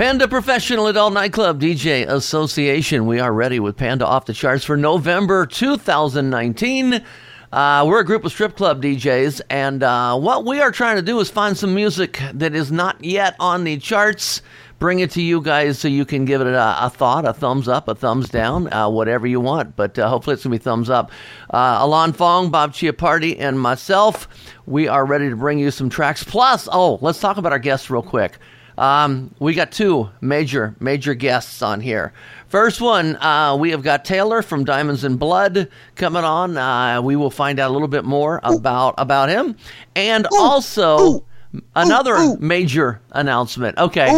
Panda Professional Adult Nightclub DJ Association. We are ready with Panda Off the Charts for November 2019. Uh, we're a group of strip club DJs, and uh, what we are trying to do is find some music that is not yet on the charts, bring it to you guys so you can give it a, a thought, a thumbs up, a thumbs down, uh, whatever you want. But uh, hopefully it's going to be thumbs up. Uh, Alon Fong, Bob Chiappardi, and myself, we are ready to bring you some tracks. Plus, oh, let's talk about our guests real quick. Um, we got two major, major guests on here. First one, uh, we have got Taylor from Diamonds and Blood coming on. Uh, we will find out a little bit more about about him, and also another major announcement. Okay,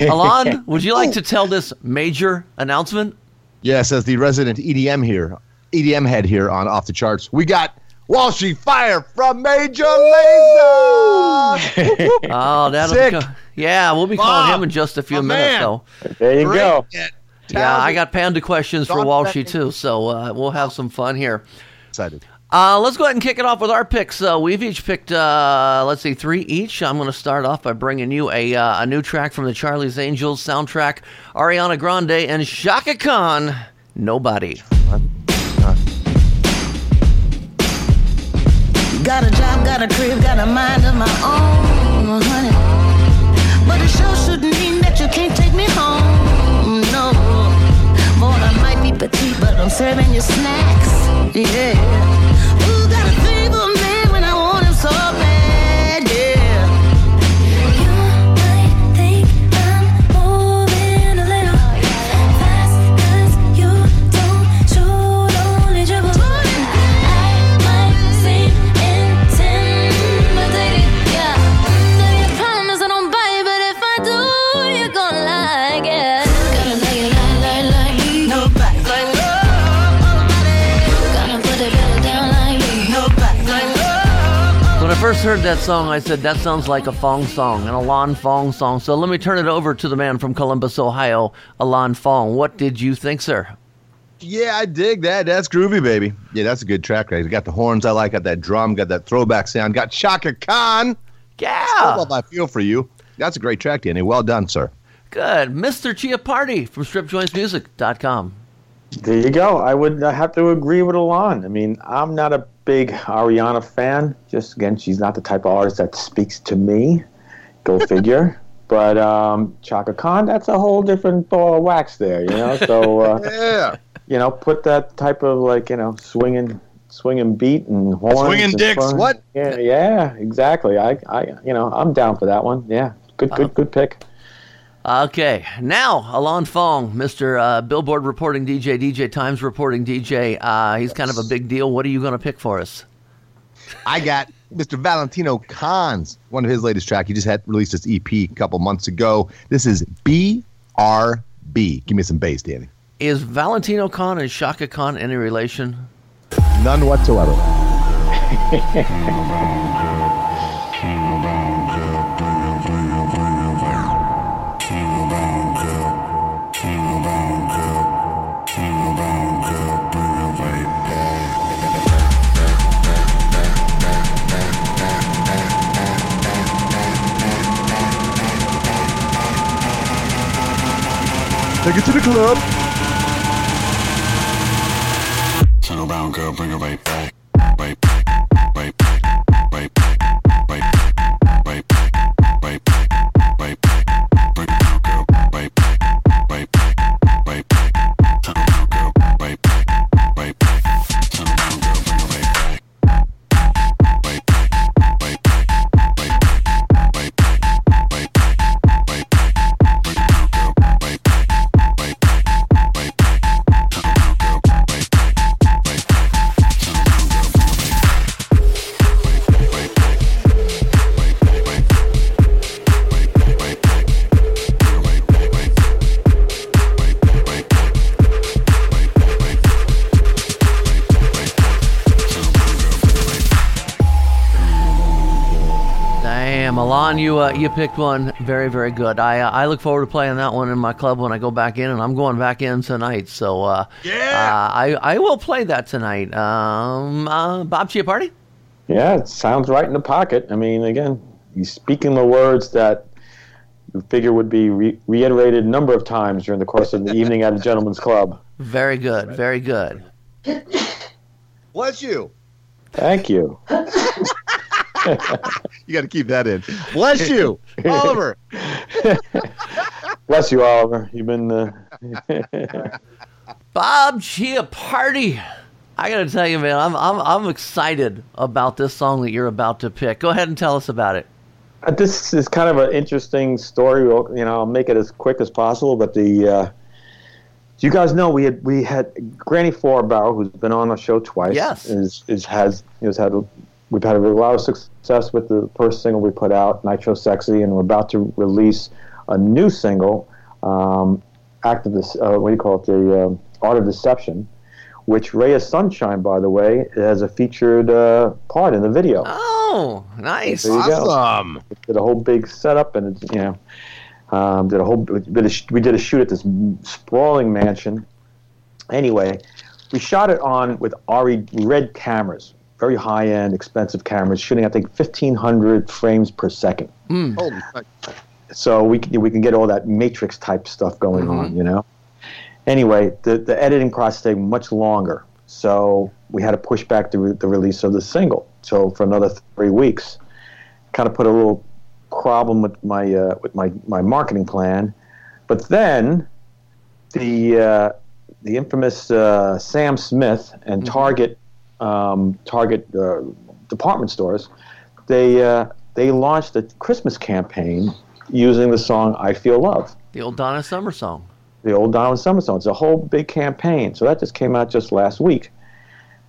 Alon, would you like to tell this major announcement? Yes, as the resident EDM here, EDM head here on Off the Charts, we got Walshy Fire from Major Lazer. Oh, that'll Sick. go- yeah, we'll be calling him in just a few minutes, man. though. There you Great. go. Yeah, I got panda questions for Walshy too, so uh, we'll have some fun here. Excited. Uh, let's go ahead and kick it off with our picks. Uh, we've each picked, uh, let's see, three each. I'm going to start off by bringing you a, uh, a new track from the Charlie's Angels soundtrack Ariana Grande and Chaka Khan, Nobody. Got a job, got a crib, got a mind of my own, honey. But it sure shouldn't mean that you can't take me home, no. Boy, I might be petite, but I'm serving you snacks, yeah. First heard that song, I said, that sounds like a Fong song, an Alon Fong song. So let me turn it over to the man from Columbus, Ohio, Alon Fong. What did you think, sir? Yeah, I dig that. That's groovy, baby. Yeah, that's a good track. Right? Got the horns I like. Got that drum. Got that throwback sound. Got Chaka Khan. Yeah. Love I feel for you. That's a great track, Danny. Well done, sir. Good. Mr. Chia Party from stripjointsmusic.com. There you go. I would have to agree with Alon. I mean, I'm not a big Ariana fan. Just again, she's not the type of artist that speaks to me. Go figure. but um, Chaka Khan, that's a whole different ball of wax there, you know. So uh, Yeah. you know, put that type of like you know swinging, swinging beat and horns. Swinging and dicks, fun. what? Yeah, yeah, exactly. I, I, you know, I'm down for that one. Yeah, good, good, good pick. Okay, now Alon Fong, Mr. Uh, Billboard reporting DJ, DJ Times reporting DJ. Uh, he's kind of a big deal. What are you going to pick for us? I got Mr. Valentino Khan's one of his latest track. He just had released his EP a couple months ago. This is BRB. Give me some bass, Danny. Is Valentino Khan and Chaka Khan any relation? None whatsoever. Take it to the club. Turn around, girl, bring her right back. Uh, you picked one very very good. I uh, I look forward to playing that one in my club when I go back in, and I'm going back in tonight. So uh, Yeah. uh, I I will play that tonight. Um, uh, Bob party? Yeah, it sounds right in the pocket. I mean, again, he's speaking the words that you figure would be re- reiterated a number of times during the course of the evening at a gentleman's club. Very good, very good. Bless you. Thank you. You got to keep that in. Bless you, Oliver. Bless you, Oliver. You've been. Uh, Bob Chiappardi. I got to tell you, man, I'm I'm I'm excited about this song that you're about to pick. Go ahead and tell us about it. Uh, this is kind of an interesting story. We'll, you know, I'll make it as quick as possible. But the, uh, you guys know we had we had Granny 4 Barrel, who's been on the show twice. Yes. is is has has had we've had a lot of success with the first single we put out, Nitro Sexy, and we're about to release a new single, um, Act of this. Uh, what do you call it? The um Art of Deception. Which Ray of Sunshine, by the way, has a featured uh, part in the video. Oh, nice. There you go Awesome. did a whole big setup and it's, you know um, did a whole we did a, sh- we did a shoot at this sprawling mansion anyway we shot it on with RE red cameras very high end expensive cameras shooting I think 1500 frames per second. Holy fuck. so we can, we can get all that matrix type stuff going on you know? Anyway the, the editing process took much longer. So we had to push back the, re- the release of the single. So for another three weeks kind of put a little problem with my uh, with my, my marketing plan. But then the uh, the infamous uh, Sam Smith and Target um, Target uh, department stores they uh, they launched a Christmas campaign using the song "I Feel Love," The old Donna Summer song. the old Donna Summer song. It's a whole big campaign. So that just came out just last week.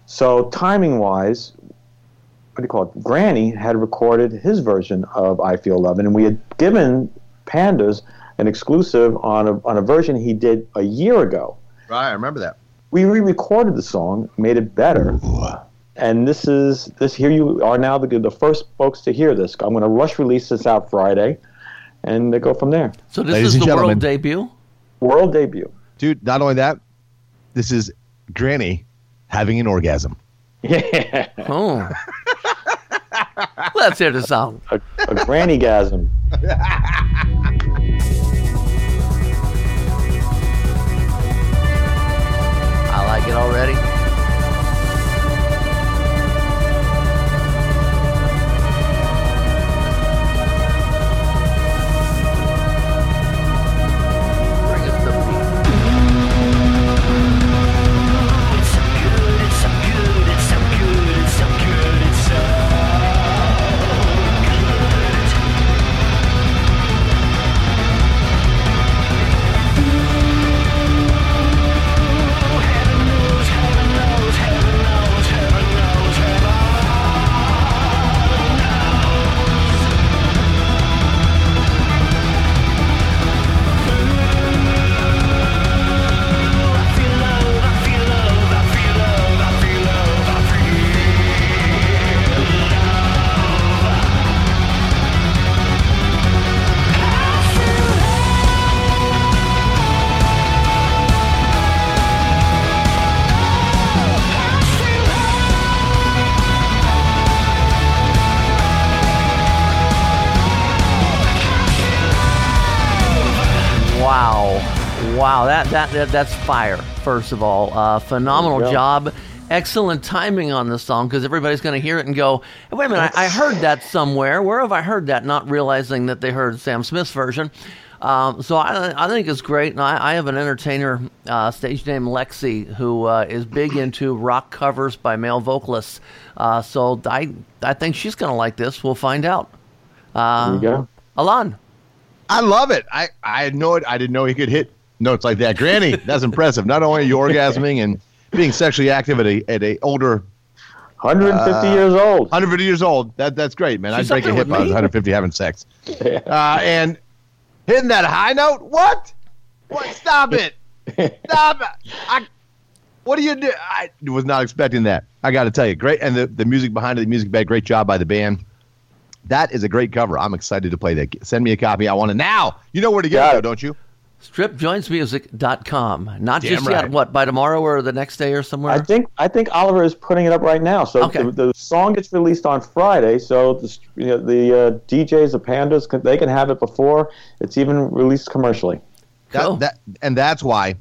So timing wise, what do you call it? Granny had recorded his version of "I Feel Love," and we had given Pandas an exclusive on a on a version he did a year ago. Right, I remember that. We re-recorded the song, made it better. And this is this. Here you are now, the, the first folks to hear this. I'm going to rush release this out Friday, and go from there. So this Ladies is the world debut. World debut. Dude, not only that, this is Granny having an orgasm. Yeah, Oh. Let's hear the song. a, a grannygasm. I that, that, that that's fire, first of all. Uh, phenomenal There you go. job. Excellent timing on this song because everybody's going to hear it and go, hey, wait a minute, I, I heard that somewhere. Where have I heard that? Not realizing that they heard Sam Smith's version. Um, so I, I think it's great. And I, I have an entertainer, uh, stage name Lexi, who uh, is big into rock covers by male vocalists. Uh, so I, I think she's going to like this. We'll find out. Uh, There you go. Alon. I love it. I I know it. I didn't know he could hit notes like that. Granny, that's impressive. Not only are you orgasming and being sexually active at a at a older 150 years old. 150 years old. That that's great, man. She's I'd break a there hip I was 150 having sex. Uh, and hitting that high note. What? What? Stop it! Stop it! I, what do you do? I was not expecting that. I got to tell you, great, and the, the music behind it, the music bed, great job by the band. That is a great cover. I'm excited to play that. Send me a copy. I want it now. You know where to get it, though, don't you? stripjointsmusic.com. Not Damn just yet. What by tomorrow or the next day or somewhere? I think I think Oliver is putting it up right now. So Okay. the, the song gets released on Friday. So the you know, the uh, DJs, the pandas, can, they can have it before it's even released commercially. That, that and that's why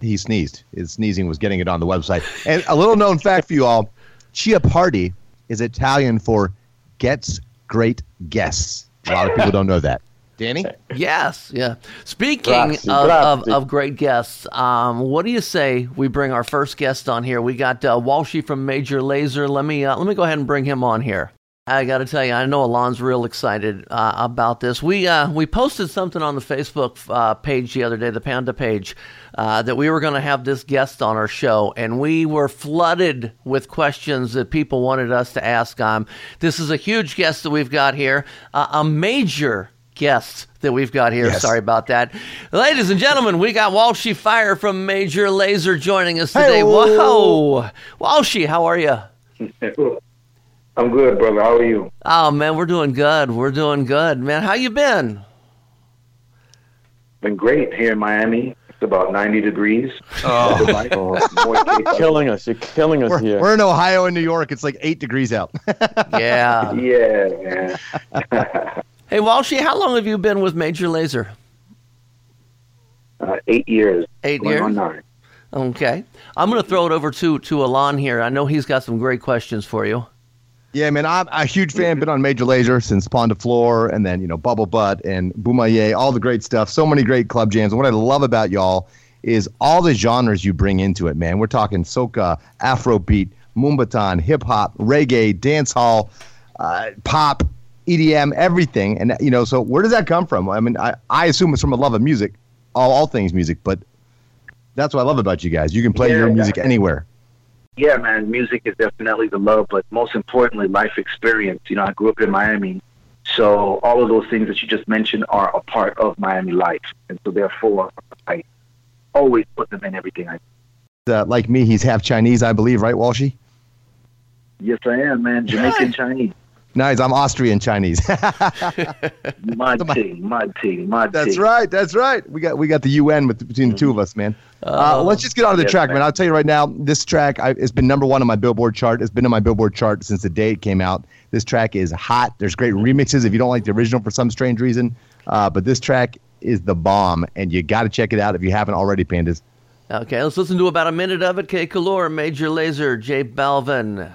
he sneezed. His sneezing was getting it on the website. And a little known fact for you all: Chia Party is Italian for gets great guests. A lot of people don't know that. Danny, Yes, yeah. Speaking Grazie, of, of, grazie. of great guests, um, what do you say we bring our first guest on here? We got uh, Walshy from Major Lazer. Let me uh, let me go ahead and bring him on here. I got to tell you, I know Alon's real excited uh, about this. We uh, we posted something on the Facebook uh, page the other day, the Panda page, uh, that we were going to have this guest on our show, and we were flooded with questions that people wanted us to ask. Um, this is a huge guest that we've got here, uh, a major guest that we've got here. Yes. Sorry about that. Ladies and gentlemen, we got Walshy Fire from Major Lazer joining us today. Hey-o. Whoa! Walshy, how are you? I'm good, brother. How are you? Oh man, we're doing good. We're doing good, man. How you been? Been great here in Miami. It's about 90 degrees. Oh, oh. you're killing us. You're killing us we're, here. we're in Ohio and New York. It's like eight degrees out. Yeah. yeah, man. Hey, Walshy, how long have you been with Major Lazer? Uh, eight years. Eight years. On nine. Okay. I'm going to throw it over to to Alon here. I know he's got some great questions for you. Yeah, man, I'm a huge fan. Been on Major Lazer since Pon de Floor, and then you know Bubble Butt and Bumaye, all the great stuff. So many great club jams. And what I love about y'all is all the genres you bring into it, man. We're talking soca, Afrobeat, moombahton, hip hop, reggae, dance hall, uh, pop, EDM, everything. And you know, so where does that come from? I mean, I, I assume it's from a love of music, all all things music, but that's what I love about you guys. You can play Yeah, your yeah. music anywhere. Yeah, man. Music is definitely the love, but most importantly, life experience. You know, I grew up in Miami. So all of those things that you just mentioned are a part of Miami life. And so therefore, I always put them in everything I do. Uh, like me, he's half Chinese, I believe, right, Walshy? Yes, I am, man. Jamaican Chinese. Nice. I'm Austrian Chinese. My team, my team, my That's team. right. That's right. We got we got the UN with, between the two of us, man. Uh, let's just get on to the yes, track, man. man. I'll tell you right now. This track I, it's been number one on my Billboard chart. It's been on my Billboard chart since the day it came out. This track is hot. There's great remixes if you don't like the original for some strange reason. Uh, but this track is the bomb, and you got to check it out if you haven't already, pandas. Okay, let's listen to about a minute of it. Que Calor, Major Lazer, J Balvin.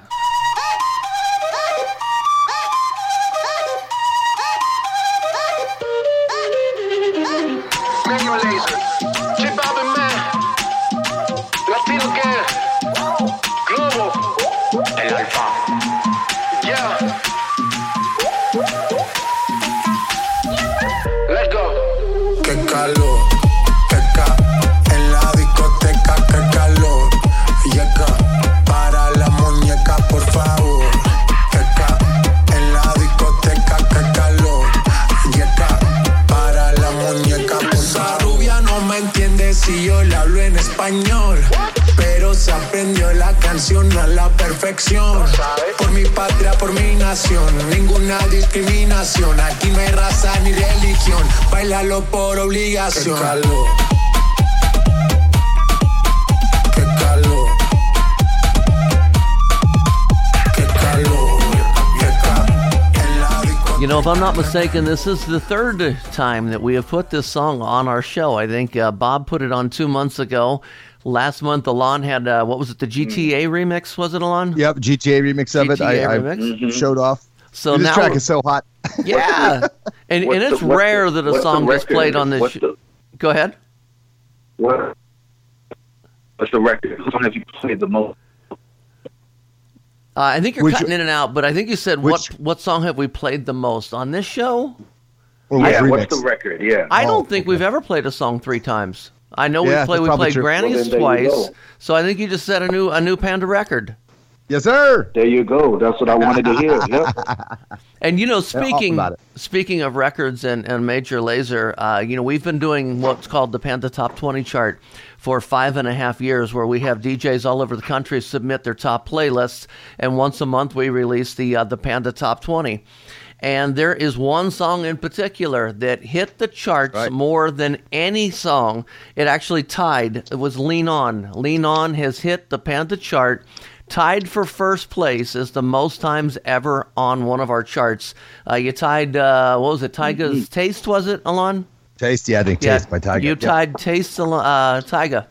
Por nación, ninguna discriminación. Aquí no hay raza ni religión. Bailalo por obligación. Qué calor. Qué calor. Qué calor. Qué ca- en la discoteca. You know, if I'm not mistaken, this is the third time that we have put this song on our show. I think uh, Bob put it on two months ago. Last month, Alon had, uh, what was it, the GTA remix, was it, Alon? Yep, GTA remix of it. GTA I, I remix. showed off. So this now, track is so hot. yeah. And, What's and it's what's rare the- that a song gets played on this. What's sh- the- Go ahead. What? What's the record? Which one have you played the most? Uh, I think you're Which- cutting in and out, but I think you said Which- what what song have we played the most on this show? Or Yeah, remix? what's the record? Yeah. I Oh, don't think we've ever played a song three times. I know Yeah, we played that's we played true. Granny's Well, then there you twice, so I think you just set a new a new Panda record. Yes, sir. There you go. That's what I wanted to hear. Yep. And you know, all speaking about speaking of records and, and Major Lazer, uh, you know, we've been doing what's called the Panda Top 20 chart for five and a half years, where we have DJs all over the country submit their top playlists, and once a month we release the uh, the Panda Top 20. And there is one song in particular that hit the charts Right. more than any song. It actually tied. It was Lean On. Lean On has hit the Panda chart, tied for first place as the most times ever on one of our charts. Uh, you tied, uh, what was it, Tyga's Taste, was it, Alon? Taste, yeah, I think Taste by Tyga. You Yep. tied Taste, uh, Tyga.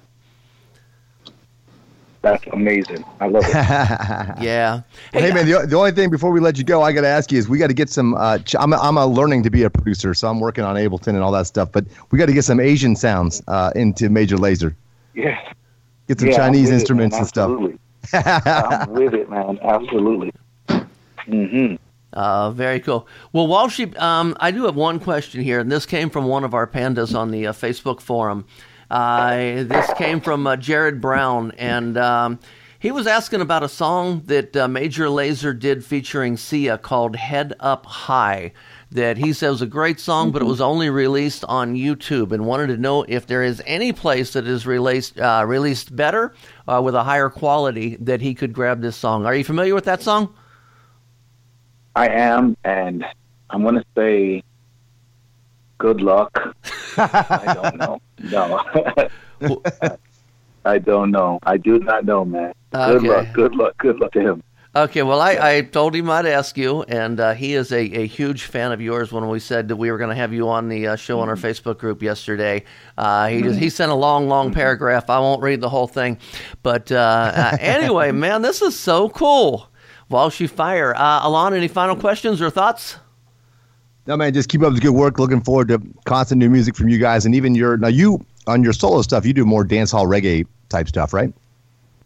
That's amazing. I love it. Yeah. Hey, man, the, the only thing before we let you go, I got to ask you is we got to get some. Uh, ch- I'm a, I'm a learning to be a producer, so I'm working on Ableton and all that stuff. But we got to get some Asian sounds uh, into Major Lazer. Yeah. Get some Yeah, Chinese with it, instruments and stuff. Absolutely. I'm with it, man. Absolutely. hmm Uh, very cool. Well, Walshy, um, I do have one question here, and this came from one of our pandas on the uh, Facebook forum. Uh, this came from uh, Jared Brown, and um, he was asking about a song that uh, Major Lazer did featuring Sia called "Head Up High." That he said was a great song, but it was only released on YouTube, and wanted to know if there is any place that is released uh, released better uh, with a higher quality that he could grab this song. Are you familiar with that song? I am, and I'm going to say good luck. I don't know. No. I don't know. I do not know, man. Good Okay. luck. Good luck. Good luck to him. Okay, well, I, I told him I'd ask you, and uh, he is a, a huge fan of yours. When we said that we were going to have you on the uh, show on our Facebook group yesterday, uh, he just he sent a long, long paragraph. I won't read the whole thing, but uh, uh, anyway, man, this is so cool. Walshy Fire, uh, Alon, any final questions or thoughts? No, man, just keep up the good work. Looking forward to constant new music from you guys, and even your now you on your solo stuff, you do more dance hall reggae type stuff, right?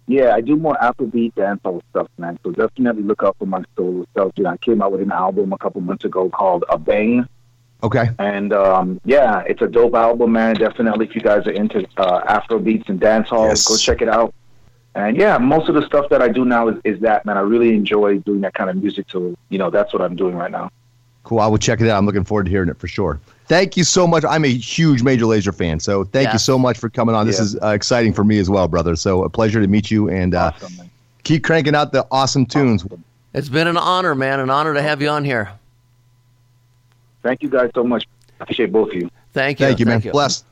Yeah, I do more Afrobeat dancehall stuff, man. So definitely look out for my solo stuff. You know, I came out with an album a couple months ago called Abeng. Okay. And um, yeah, it's a dope album, man. Definitely, if you guys are into uh, Afro beats and dancehall, Yes. go check it out. And yeah, most of the stuff that I do now is, is that, man. I really enjoy doing that kind of music. So you know, that's what I'm doing right now. Cool. I will check it out. I'm looking forward to hearing it for sure. Thank you so much. I'm a huge Major Lazer fan, so thank Yeah. you so much for coming on. This Yeah. is uh, exciting for me as well, brother. So a pleasure to meet you, and uh, Awesome, keep cranking out the awesome tunes. It's been an honor, man, an honor to have you on here. Thank you guys so much. Appreciate both of you. Thank you. Thank you, man. Bless.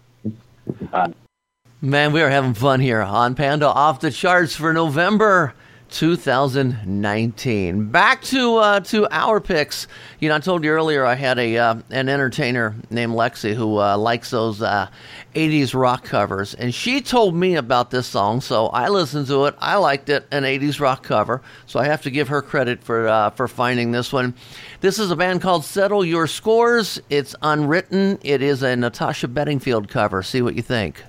Man, we are having fun here on Panda Off the Charts for November 2019. Back to uh, to our picks. You know, I told you earlier I had a uh, an entertainer named Lexi who uh, likes those uh, 80s rock covers, and she told me about this song. So I listened to it. I liked it, an 80s rock cover. So I have to give her credit for uh, for finding this one. This is a band called Settle Your Scores. It's unwritten. It is a Natasha Bedingfield cover. See what you think.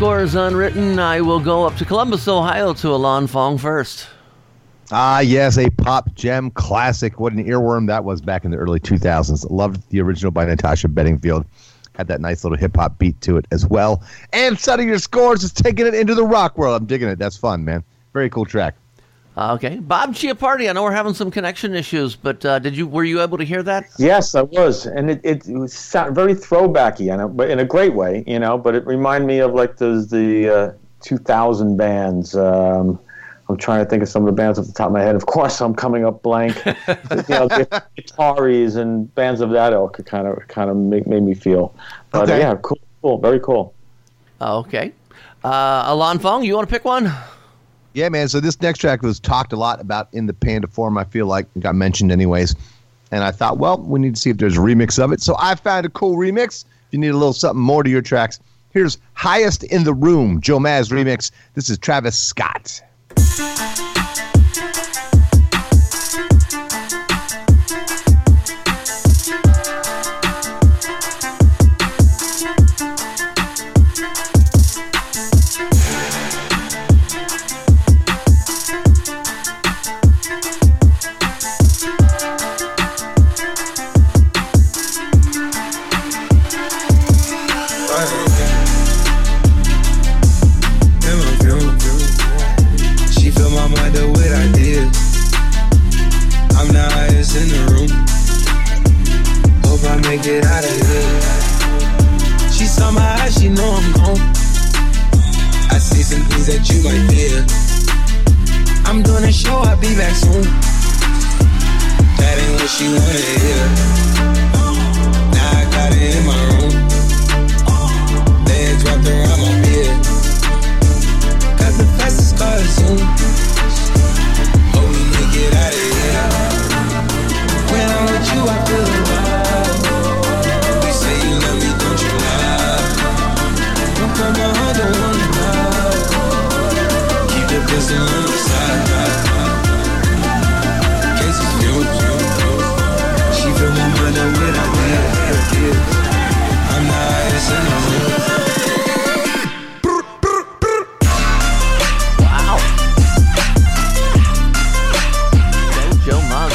Unwritten. is unwritten. I will go up to Columbus, Ohio to Alon Fong first. Ah, yes, a pop gem classic. What an earworm that was back in the early 2000s. Loved the original by Natasha Bedingfield. Had that nice little hip hop beat to it as well. And Settle Your Scores is taking it into the rock world. I'm digging it. That's fun, man. Very cool track. Uh, okay, Bob Chiappardi. I know we're having some connection issues, but uh, did you were you able to hear that? Yes, I was, and it, it, it was very throwbacky, and but in a great way, you know. But it reminded me of like the the uh, 2000 bands. Um, I'm trying to think of some of the bands off the top of my head. Of course, I'm coming up blank. you know, Guitaris and bands of that ilk kind of kind of make made me feel. But Okay. yeah, cool, cool, very cool. Okay, uh, Alon Fong, you want to pick one? Yeah, man. So this next track was talked a lot about in the Panda forum. I feel like got mentioned anyways, and I thought, well, we need to see if there's a remix of it. So I found a cool remix. If you need a little something more to your tracks, here's "Highest in the Room" Joe Maz remix. This is Travis Scott.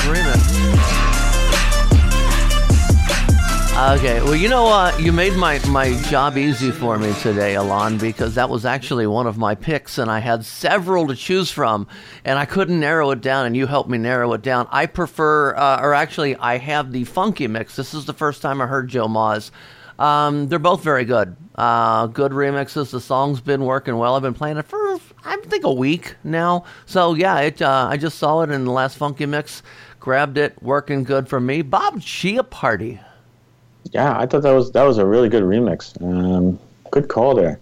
Remix. Okay, well, you know, uh, you made my, my job easy for me today, Alon, because that was actually one of my picks, and I had several to choose from, and I couldn't narrow it down, and you helped me narrow it down. I prefer, uh, or actually, I have the funky mix. This is the first time I heard Joe Maz. Um, they're both very good. Uh, good remixes. The song's been working well. I've been playing it for, I think, a week now. So yeah, it. Uh, I just saw it in the last funky mix. Grabbed it, working good for me. Bob Chia Party. Yeah, I thought that was that was a really good remix. Um, good call there.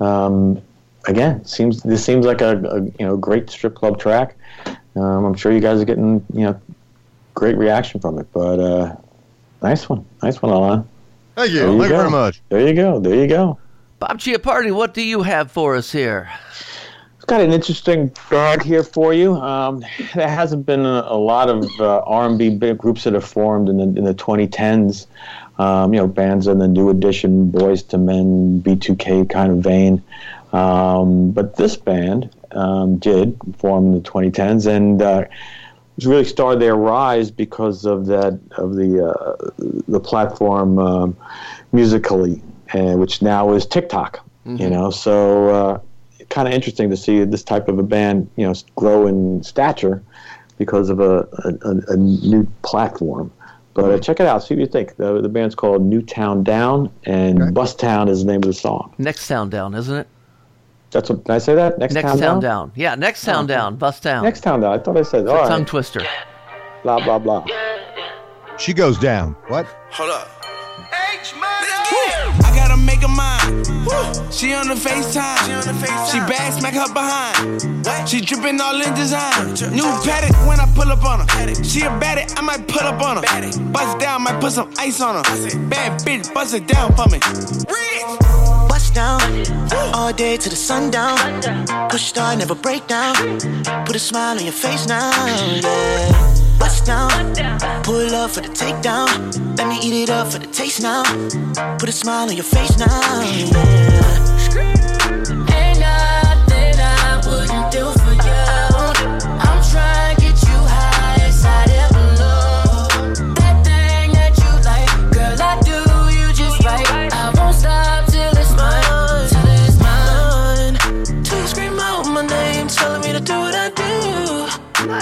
Um, again, seems this seems like a, a you know great strip club track. Um, I'm sure you guys are getting you know great reaction from it. But uh, nice one, nice one, Alan. Thank you. There Thank you go. very much. There you go. There you go. Bob Chia Party, what do you have for us here? Got an interesting bag here for you. Um, there hasn't been a, a lot of uh, R&B groups that have formed in the in the 2010s. Um, you know, bands in the New Edition, Boyz II Men, B2K kind of vein. Um, but this band um, did form in the 2010s, and uh, really started their rise because of that of the uh, the platform um, Musical.ly, uh, which now is TikTok. You know, so uh, kind of interesting to see this type of a band, you know, grow in stature because of a a, a new platform. But uh, check it out, see what you think. The, the band's called Newtown Down, and Bus Town is the name of the song. Next Town Down, isn't it? That's what did I say that next, Next town, Town down? Down. Yeah, Next Town Down. Bust Down. Next town down. I thought I said It's all right. tongue twister. Blah blah blah. She goes down. What? Hold up. I gotta make a mind. She on the FaceTime. She bad, smack her behind. She dripping all in design. New paddock when I pull up on her. She a baddie, I might pull up on her. Bust down, might put some ice on her. Bad bitch, bust it down for me. Bust down, all day to the sundown. Push start, never break down. Put a smile on your face now, yeah. Bust down, pull up for the takedown. Let me eat it up for the taste now. Put a smile on your face now, yeah.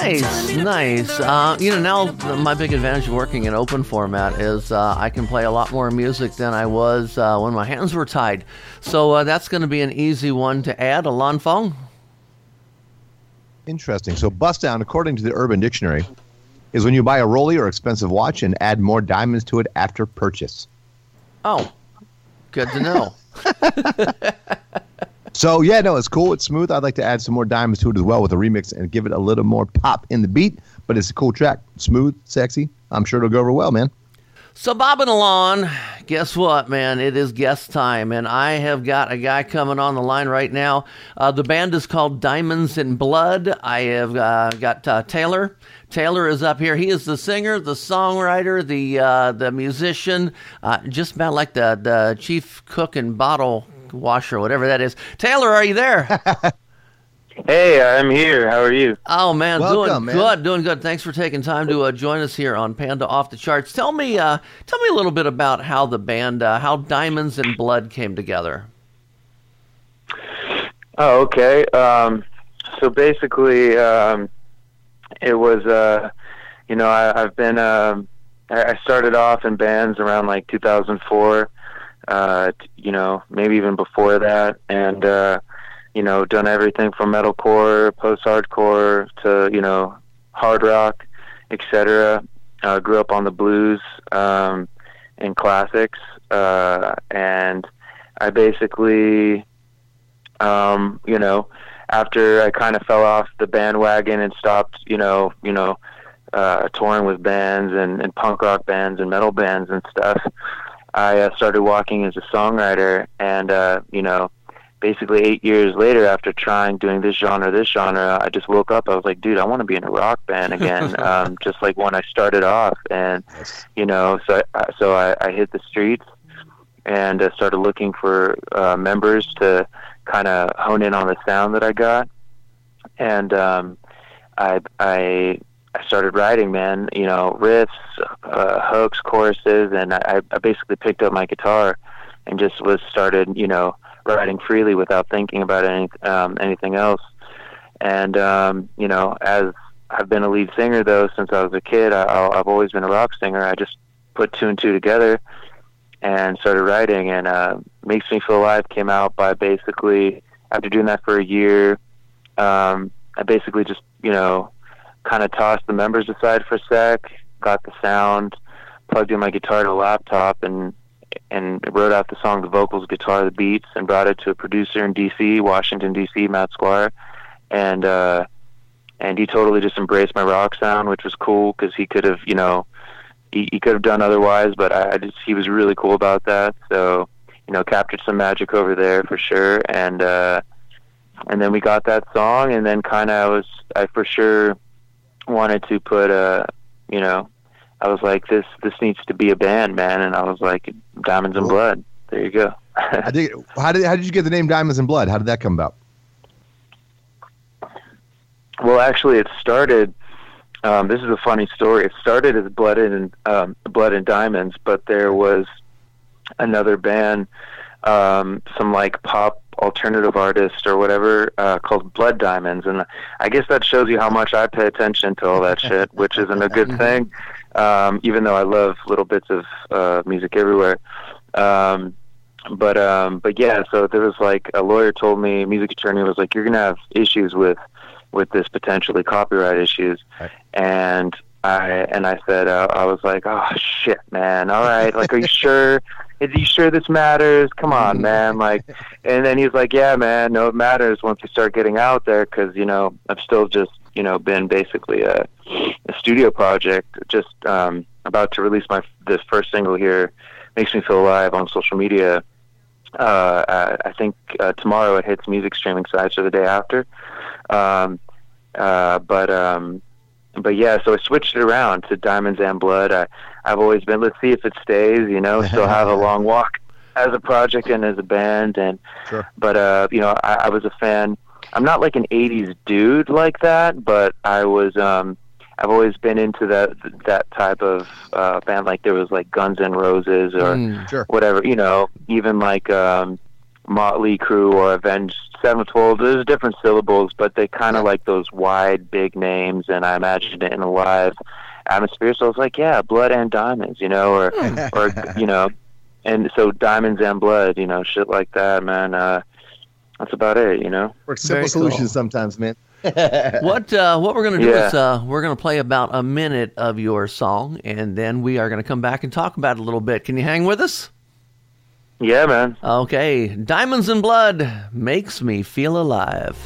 Nice. Uh, you know, now my big advantage of working in open format is uh, I can play a lot more music than I was uh, when my hands were tied. So uh, that's going to be an easy one to add. Alon Fong. Interesting. So bust down, according to the Urban Dictionary, is when you buy a Rolly or expensive watch and add more diamonds to it after purchase. Oh, good to know. So yeah, no, it's cool. It's smooth. I'd like to add some more diamonds to it as well with a remix and give it a little more pop in the beat. But it's a cool track, smooth, sexy. I'm sure it'll go over well, man. So, Bob and Alon, guess what, man? It is guest time, and I have got a guy coming on the line right now. Uh, the band is called Diamonds and Blood. I have uh, got uh, Taylor. Taylor is up here. He is the singer, the songwriter, the uh, the musician, uh, just about like the the chief cook and bottle washer, whatever that is. Taylor, are you there? Hey, I'm here. How are you? Oh man, Welcome, doing man. good, doing good. Thanks for taking time to uh, join us here on Panda Off the Charts. Tell me, uh, tell me a little bit about how the band, uh, how Diamonds and Blood came together. Oh, okay. Um, so basically, um, it was, uh, you know, I, I've been, um, I I started off in bands around like 2004, uh, you know, maybe even before that, and, uh, you know, done everything from metalcore, post-hardcore to, you know, hard rock, etc. Uh, grew up on the blues um, and classics, uh, and I basically um, you know, after I kind of fell off the bandwagon and stopped, you know, you know, uh, touring with bands and, and punk rock bands and metal bands and stuff, I uh, started walking as a songwriter. And, uh, you know, basically eight years later, after trying doing this genre, this genre, I just woke up. I was like, dude, I want to be in a rock band again, um, just like when I started off. And, you know, so I, so I, I hit the streets and uh, started looking for uh, members to kind of hone in on the sound that I got. And um, I I I started writing, man. You know, riffs, uh, hooks, choruses, and I, I basically picked up my guitar and just was started, you know, writing freely without thinking about any um, anything else. And um, you know, as I've been a lead singer though since I was a kid, I, I've always been a rock singer. I just put two and two together and started writing. And uh, "Makes Me Feel Alive" came out by basically after doing that for a year. Um, I basically just you know kind of tossed the members aside for a sec, got the sound, plugged in my guitar to a laptop, and and wrote out the song, the vocals, guitar, the beats, and brought it to a producer in D.C., Washington D.C., Matt Squire, and uh, and he totally just embraced my rock sound, which was cool because he could have, you know, he, he could have done otherwise, but I, I just he was really cool about that. So, you know, captured some magic over there for sure, and uh, and then we got that song, and then kind of I was I for sure wanted to put a, you know, I was like this this needs to be a band, man, and I was like Diamonds and Blood. There you go. I think. How did how did you get the name Diamonds and Blood? How did that come about? Well, actually, it started. Um, this is a funny story. It started as Blood and um, Blood and Diamonds, but there was another band, um, some like pop alternative artist or whatever, uh, called Blood Diamonds, and I guess that shows you how much I pay attention to all that shit, which isn't a good thing. Um, even though I love little bits of uh, music everywhere. Um, but um, but yeah, so there was like a lawyer told me, music attorney was like, you're gonna have issues with with this potentially copyright issues, and I and I said uh, I was like, oh shit, man, all right, like, are you sure? Is he sure this matters? Come on, man, like, and then he's like, yeah, man, no, it matters once you start getting out there, because you know I've still just you know been basically a, a studio project, just um, about to release my this first single here, makes me feel alive on social media uh, uh, I think uh, tomorrow it hits music streaming sites or the day after. Um, uh, but um, but yeah, so I switched it around to Diamonds and Blood. I, I've always been. Let's see if it stays. You know, still have a long walk as a project and as a band. And sure. but uh, you know, I, I was a fan. I'm not like an '80s dude like that, but I was. Um, I've always been into that that type of uh, band. Like there was like Guns N' Roses or Mm, sure. whatever. You know, even like um, Motley Crue or Avenged Sevenfold. There's different syllables, but they kind of like those wide, big names, and I imagined it in a live atmosphere. So I was like, yeah, blood and diamonds, you know, or or you know, and so diamonds and blood, you know, shit like that, man. Uh, that's about it, you know. Work simple solutions sometimes, man. what uh, what we're going to do Yeah. is uh, we're going to play about a minute of your song, and then we are going to come back and talk about it a little bit. Can you hang with us? Yeah, man. Okay, Diamonds and Blood makes me feel alive.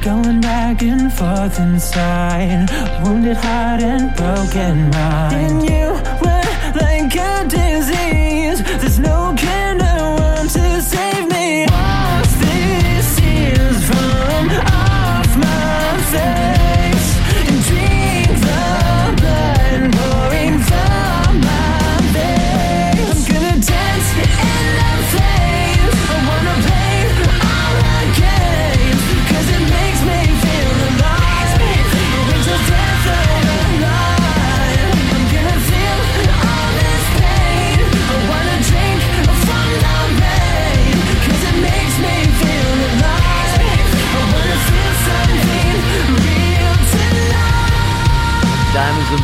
Going back and forth inside, wounded heart and broken mind. And you were like a disease. There's no cure,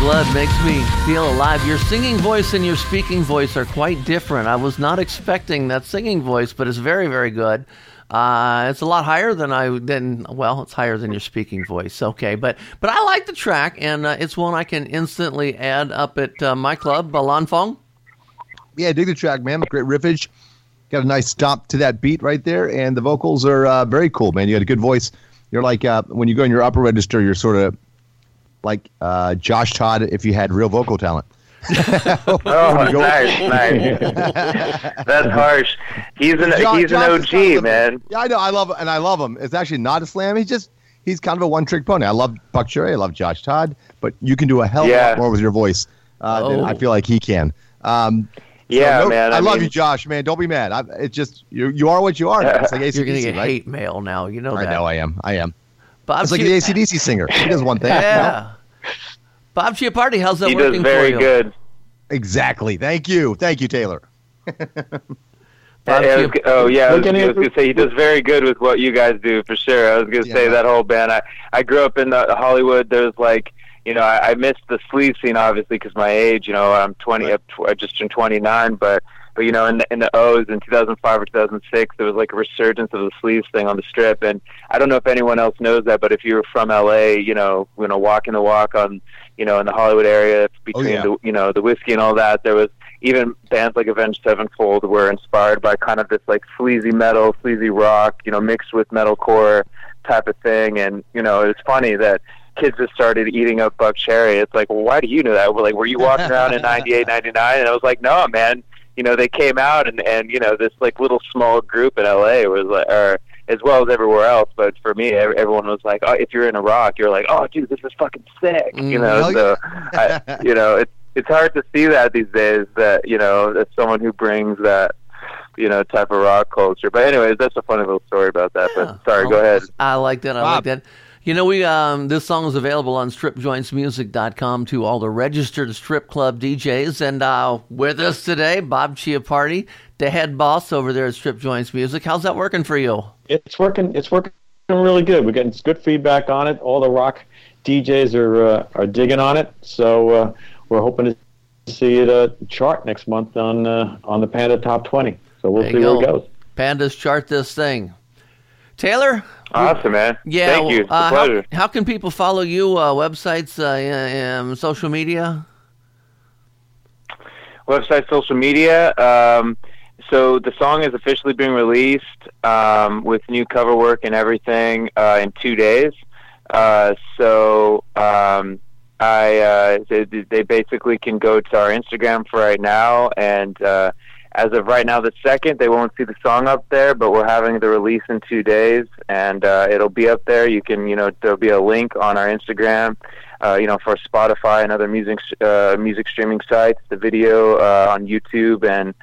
Blood makes me feel alive. Your singing voice and your speaking voice are quite different. I was not expecting that singing voice, but it's very, very good. Uh, it's a lot higher than I than well, it's higher than your speaking voice. Okay, but but I like the track, and uh, it's one I can instantly add up at uh, my club, uh, Lan Fong. Yeah, dig the track, man. Great riffage. Got a nice stomp to that beat right there, and the vocals are uh, very cool, man. You got a good voice. You're like uh, when you go in your upper register, you're sort of like uh, Josh Todd if you had real vocal talent. Oh, When you go- nice, nice. That's harsh. He's an John- he's an John's kind of OG, the- man. Yeah, I know. I love and I love him. It's actually not a slam. He's just he's kind of a one trick pony. I love Buckcherry. I love Josh Todd, but you can do a hell of a lot more with your voice uh, than Oh. I feel like he can. Um, so Yeah, no- man, I, I love mean- you, Josh. Man, don't be mad. I, it's just you. You are what you are. It's like ACDC, You're gonna get right? hate mail now. You know I that. know. I am. I am. Bob It's like Chi- the ACDC singer. He does one thing. Yeah. Bob Chiappardi, how's that He does working very for you? good. Exactly. Thank you. Thank you, Taylor. Bob I was oh yeah, I was, I was gonna say he does very good with what you guys do for sure. I was gonna say that whole band. I I grew up in the Hollywood. There's like you know I, I missed the sleaze scene obviously because my age. You know I'm 20. Right. up I just turned 29, but but you know in the in the O's in 2005 or 2006 there was like a resurgence of the sleaze thing on the strip, and I don't know if anyone else knows that, but if you were from LA, you know you know walking the walk on you know in the Hollywood area between yeah. the you know the Whisky and all that there was even bands like Avenged Sevenfold were inspired by kind of this like sleazy metal, sleazy rock, you know, mixed with metalcore type of thing. And you know, it's funny that kids just started eating up Buckcherry. It's like, well, why do you know that? We're like, were you walking around in '98, '99? And I was like, no, man. You know, they came out and and you know this like little small group in LA was like, or as well as everywhere else. But for me, everyone was like, oh, if you're in a rock, you're like, oh, dude, this is fucking sick. You Mm, know, hell so I, you know, it's it's hard to see that these days. That you know, as someone who brings that you know type of rock culture. But anyways, that's a funny little story about that. Yeah. But sorry, go ahead. I like that. I like Bob. that. You know, we um, this song is available on stripjointsmusic.com to all the registered strip club DJs. And uh, with us today, Bob Chiappardi, the head boss over there at Strip Joints Music. How's that working for you? It's working. It's working really good. We're getting good feedback on it. All the rock DJs are uh, are digging on it. So uh, we're hoping to see it uh, chart next month on uh, on the Panda Top 20. So we'll see where it goes. Pandas chart this thing. Taylor? Awesome, man. Yeah. Thank you. Uh, how, pleasure. how can people follow you? Uh, websites, uh, um, social media? website, social media. Um, so the song is officially being released um, with new cover work and everything uh, in two days. Uh, so um, I uh, they, they basically can go to our Instagram for right now, and uh, as of right now, the second they won't see the song up there, but we're having the release in two days, and uh, it'll be up there. You can you know there'll be a link on our Instagram uh, you know, for Spotify and other music uh, music streaming sites. The video uh, on YouTube and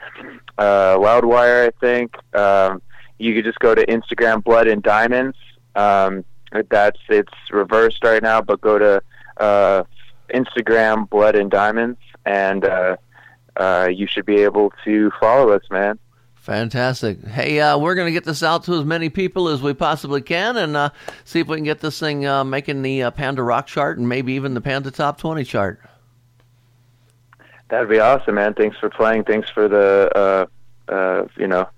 uh, Loudwire, I think. Um, you could just go to Instagram Blood and Diamonds. Um, that's it's reversed right now, but go to uh, Instagram Blood and Diamonds, and uh, uh, you should be able to follow us, man. Fantastic. Hey, uh, we're going to get this out to as many people as we possibly can and uh, see if we can get this thing uh, making the uh, Panda Rock chart and maybe even the Panda Top 20 chart. That'd be awesome, man. Thanks for playing. Thanks for the uh, uh, you know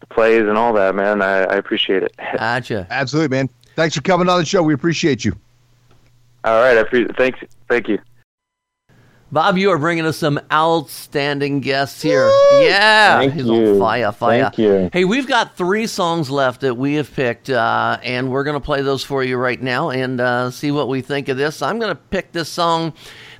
the plays and all that, man. I, I appreciate it. Gotcha. Absolutely, man. Thanks for coming on the show. We appreciate you. All right, I appreciate. Thanks. Thank you. Bob, you are bringing us some outstanding guests here. Yeah, Thank he's you. on fire, fire. Thank you. Hey, we've got three songs left that we have picked, uh, and we're going to play those for you right now and uh, see what we think of this. I'm going to pick this song.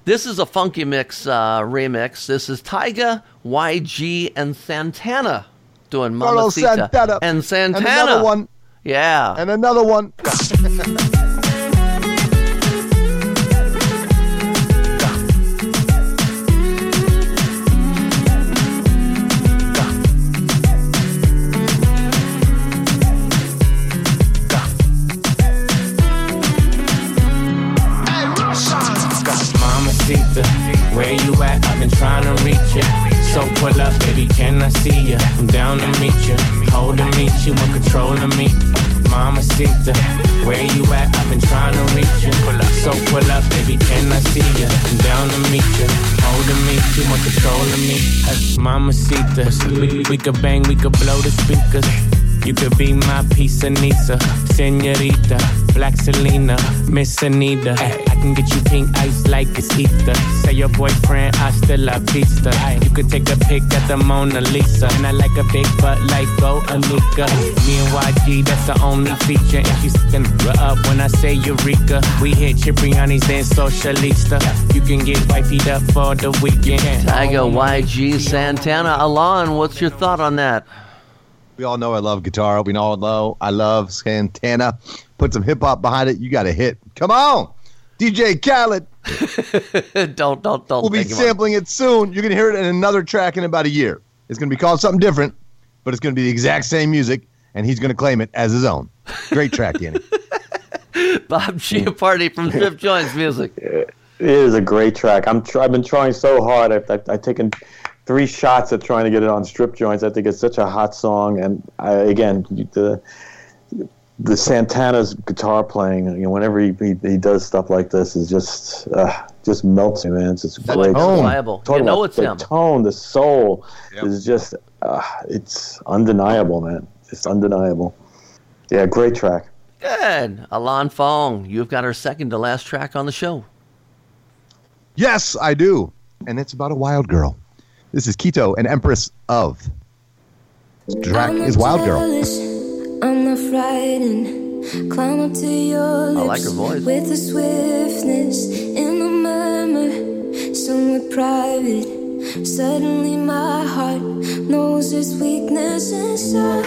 This is a Funky Mix uh, remix. This is Tyga, YG, and Santana doing Carlos Mamacita. Santana. And Santana. And another one. Yeah. And another one. Mamacita, where you at? I've been trying to reach you. So pull up, baby, can I see you? I'm down to meet you. Hold to meet you, in control of me. Mamacita, where you at? I've been trying to reach you. Pull up. So pull up, baby, can I see you? I'm down to meet you. Hold to meet you, in control of me. Hey, Mamacita, we, we could bang, we could blow the speakers. You could be my of Nisa, Senorita, Black Selena, Miss Anita. Ay, can get you pink ice like it's ether. Say your boyfriend, hasta la vista. Ay, you could take a pic at the Mona Lisa. And I like a big butt like Go Anika. Me and YG, that's the only feature. And she's sticking up when I say Eureka. We hit Cipriani's and Socialista. You can get wifey up for the weekend. Tyga, YG, Santana. Alon, what's your thought on that? We all know I love guitar. We all know I love Santana. Put some hip hop behind it. You got a hit. Come on, DJ Khaled. don't, don't, don't. We'll be take him on. sampling it soon. You're gonna hear it in another track in about a year. It's gonna be called something different, but it's gonna be the exact same music, and he's gonna claim it as his own. Great track, Danny. Bob Chiappardi from Strip Joints Music. It is a great track. I'm tr- I've been trying so hard. I've, I've, I've taken three shots at trying to get it on strip joints. I think it's such a hot song, and I, again, the the Santana's guitar playing. You know, whenever he, he, he does stuff like this, is just uh, just melts me, man. It's just That's great. reliable. Talk You know about it's the him. tone, the soul is just uh, it's undeniable, man. It's undeniable. Yeah, great track. Good. Alon Fong, you've got our second to last track on the show. yes, I do, and it's about a wild girl. This is Kito, an empress of. This track is Wild Girl. I'm not frightened. Climb up to your lips I like her voice. with a swiftness in the murmur, somewhere private. Suddenly, my heart knows its weakness inside.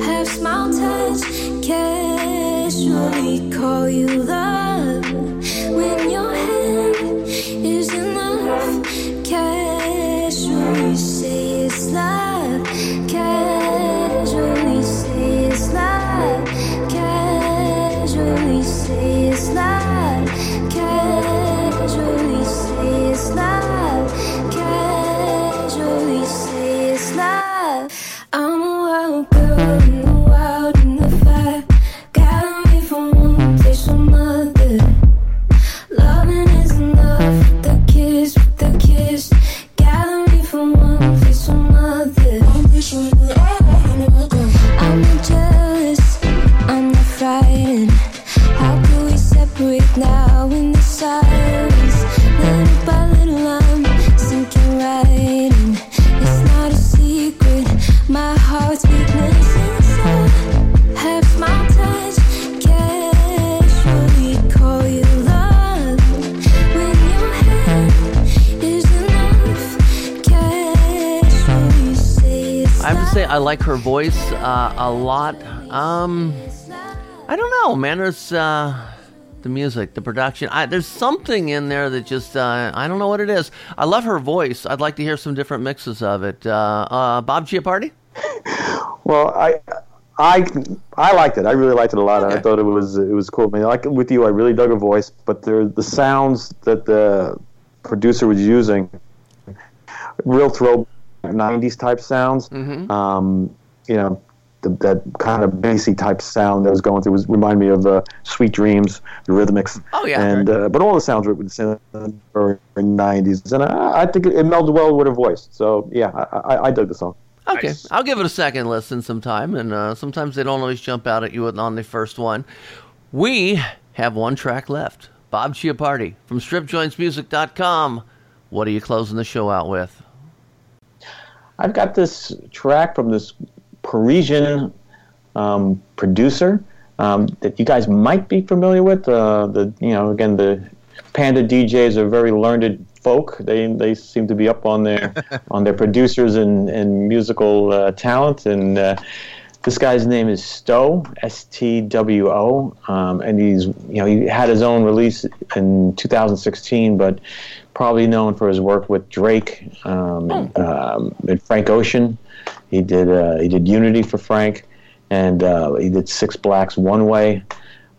Half smile touch, casually call you love. When your hand is enough, casually say it's love. I'm a wild girl a lot. Um, I don't know, man. There's uh, the music, the production. I, there's something in there that just uh, I don't know what it is. I love her voice. I'd like to hear some different mixes of it. Uh, uh, Bob Chiappardi. Well, I I I liked it. I really liked it a lot. I thought it was it was cool. I mean, like with you, I really dug her voice, but there the sounds that the producer was using, real throw '90s type sounds. Mhm. Um, you know, the, that kind of bassy type sound that was going through was remind me of uh, "Sweet Dreams," the Eurythmics. Oh, yeah. and uh, but all the sounds were in the '90s, and I, I think it, it melded well with her voice. So yeah, I, I, I dug the song. Okay, I'll give it a second listen sometime, and uh, sometimes they don't always jump out at you on the first one. We have one track left. Bob Chiappardi from StripJointsMusic.com. What are you closing the show out with? I've got this track from this Parisian um, producer um, that you guys might be familiar with. Uh, the you know again the Panda DJs are very learned folk. They they seem to be up on their on their producers and and musical uh, talent. And uh, this guy's name is Stwo S T W O, um, and he's you know he had his own release in 2016, but probably known for his work with Drake um, and, um, and Frank Ocean. He did uh, he did Unity for Frank, and uh, he did Six Blacks One Way.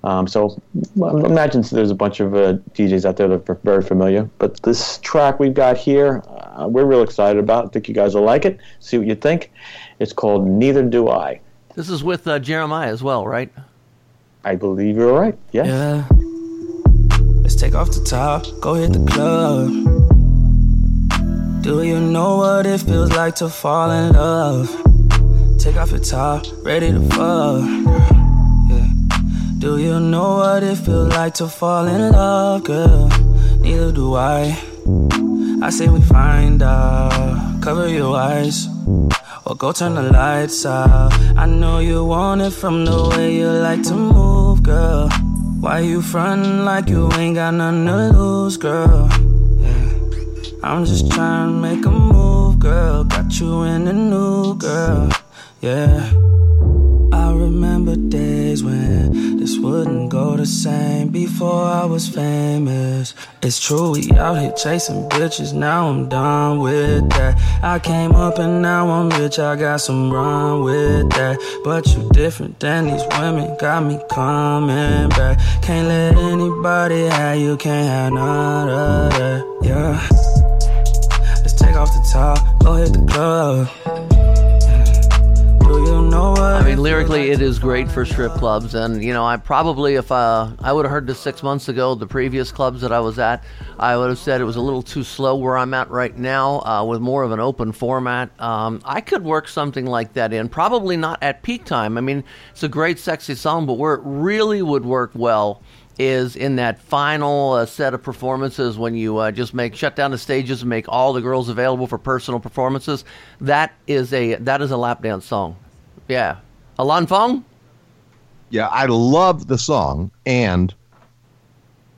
Um, so I imagine there's a bunch of uh, DJs out there that are very familiar. But this track we've got here, uh, we're real excited about. I think you guys will like it. See what you think. It's called Neither Do I. This is with uh, Jeremih as well, right? I believe you're right. Yes. Yeah. Let's take off the top, go hit the club. Do you know what it feels like to fall in love? Take off your top, ready to fuck. Yeah. Do you know what it feels like to fall in love, girl? Neither do I. I say we find out, cover your eyes. Or go turn the lights out. I know you want it from the way you like to move, girl. Why you frontin' like you ain't got nothing to lose, girl? I'm just trying to make a move, girl. Got you in the new girl, yeah. Wouldn't go the same before I was famous. It's true, we out here chasing bitches, now I'm done with that. I came up and now I'm rich, I got some run with that. But you different than these women, got me coming back. Can't let anybody have you, can't have none of that, yeah. Let's take off the top, go hit the club. Know? I mean, lyrically, it is great for strip clubs, and you know, I probably, if uh, I would have heard this six months ago, the previous clubs that I was at, I would have said it was a little too slow where I'm at right now, uh, with more of an open format. Um, I could work something like that in, probably not at peak time. I mean, it's a great, sexy song, but where it really would work well is in that final uh, set of performances when you uh, just make shut down the stages and make all the girls available for personal performances. That is a that is a lap dance song. Yeah, Alon Fong. Yeah, I love the song, and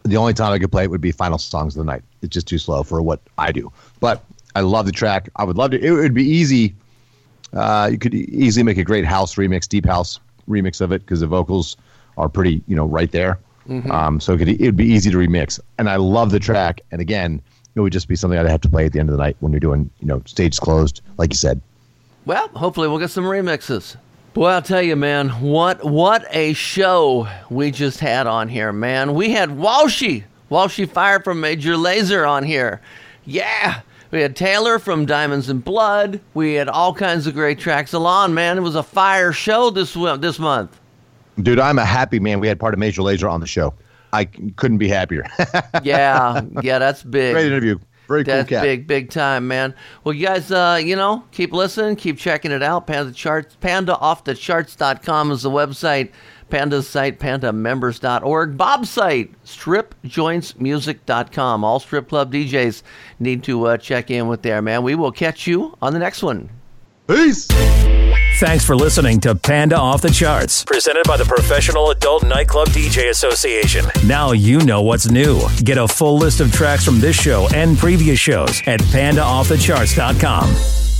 the only time I could play it would be final songs of the night. It's just too slow for what I do. But I love the track. I would love to. It would be easy. Uh, you could easily make a great house remix, deep house remix of it because the vocals are pretty, you know, right there. Mhm. Um, so it could it would be easy to remix. And I love the track. And again, it would just be something I'd have to play at the end of the night when you're doing, you know, stage closed, like you said. Well, hopefully we'll get some remixes. Boy, I'll tell you, man, what what a show we just had on here, man. We had Walshy, Walshy Fire from Major Lazer on here. Yeah. We had Taylor from Diamonds and Blood. We had all kinds of great tracks. Alon, man, it was a fire show this this month. Dude, I'm a happy man. We had part of Major Lazer on the show. I couldn't be happier. Yeah, yeah, that's big. Great interview. Very cool That's cat. big, big time, man. Well, you guys, uh, you know, keep listening, keep checking it out. Panda charts, pandaoffthecharts.com is the website. Panda's site, pandamembers.org. Bob's site, stripjointsmusic.com. All strip club DJs need to uh, check in with there, man. We will catch you on the next one. Peace. Thanks for listening to Panda Off the Charts, presented by the Professional Adult Nightclub DJ Association. Now you know what's new. Get a full list of tracks from this show and previous shows at pandaoffthecharts.com.